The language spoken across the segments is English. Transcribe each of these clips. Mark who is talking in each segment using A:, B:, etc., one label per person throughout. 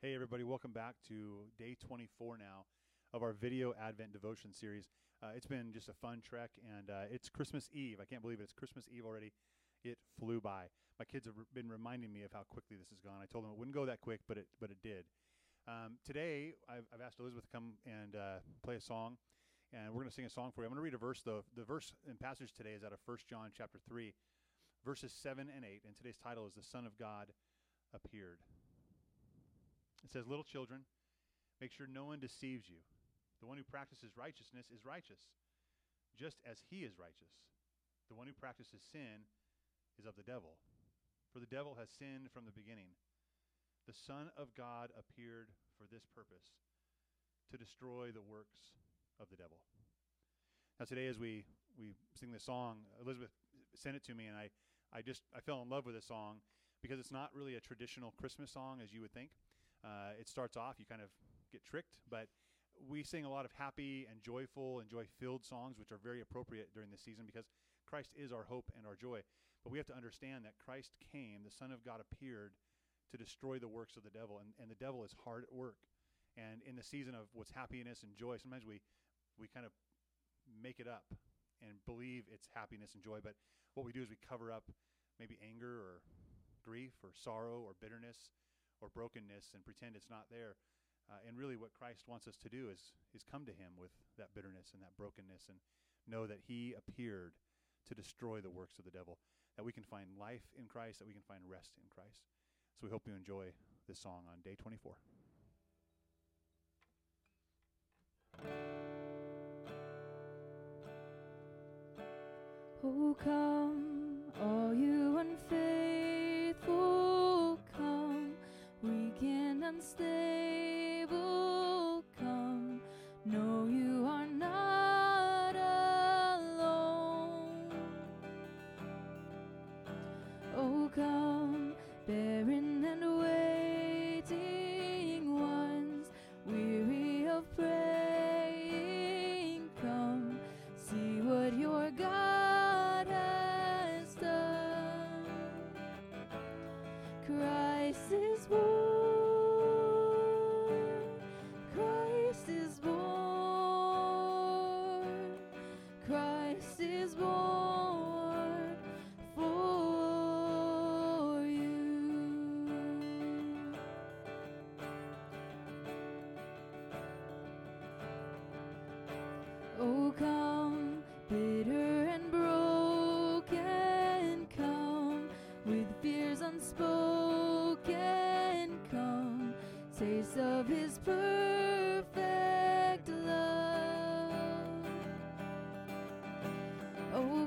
A: Hey, everybody, welcome back to day 24 now of our video Advent devotion series. Uh, it's been just a fun trek, and uh, it's Christmas Eve. I can't believe it. It's Christmas Eve already. It flew by. My kids have been reminding me of how quickly this has gone. I told them it wouldn't go that quick, but it, but it did. Um, today, I've, I've, asked Elizabeth to come and uh, play a song, and we're going to sing a song for you. I'm going to read a verse, though. The verse and passage today is out of 1 John chapter 3, verses 7 and 8, and today's title is The Son of God Appeared. It says, Little children, make sure no one deceives you. The one who practices righteousness is righteous, just as he is righteous. The one who practices sin is of the devil, for the devil has sinned from the beginning. The Son of God appeared for this purpose, to destroy the works of the devil. Now today as we, we sing this song, Elizabeth sent it to me and I, I just I fell in love with this song because it's not really a traditional Christmas song as you would think. Uh, it starts off, you kind of get tricked, but we sing a lot of happy and joyful and joy filled songs, which are very appropriate during this season because Christ is our hope and our joy. But we have to understand that Christ came, the Son of God appeared to destroy the works of the devil, and, and the devil is hard at work. And in the season of what's happiness and joy, sometimes we, we kind of make it up and believe it's happiness and joy. But what we do is we cover up maybe anger or grief or sorrow or bitterness or brokenness and pretend it's not there. Uh, and really, what Christ wants us to do is is come to Him with that bitterness and that brokenness, and know that He appeared to destroy the works of the devil. That we can find life in Christ, that we can find rest in Christ. So we hope you enjoy this song on day 24.
B: Oh, come, all you unfaithful, unstable, come. No, you are not alone. Oh, come, barren and waiting ones, weary of praying, come, see what your God has done. Christ Christ is born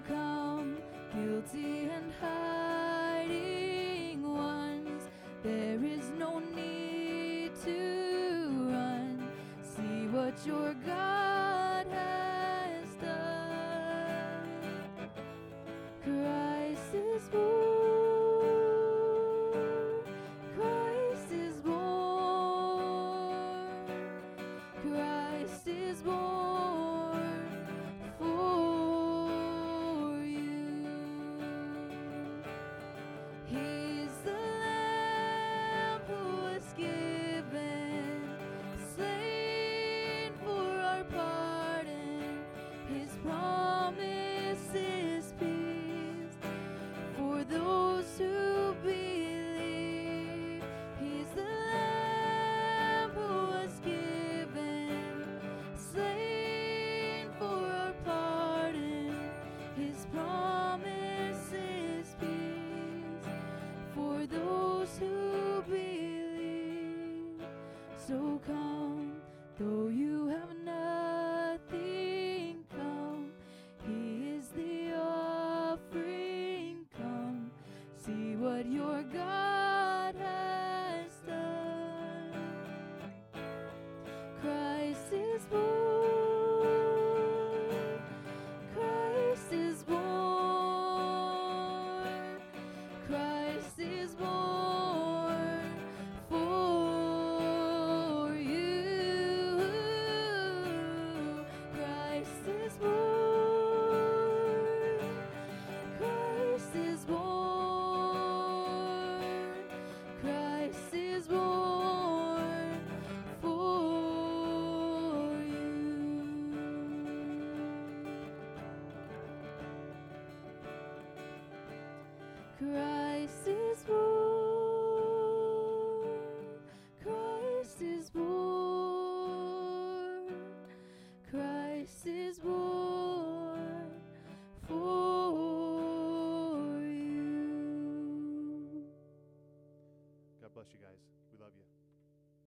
B: come, guilty and hiding ones, there is no need to run. See what your God Christ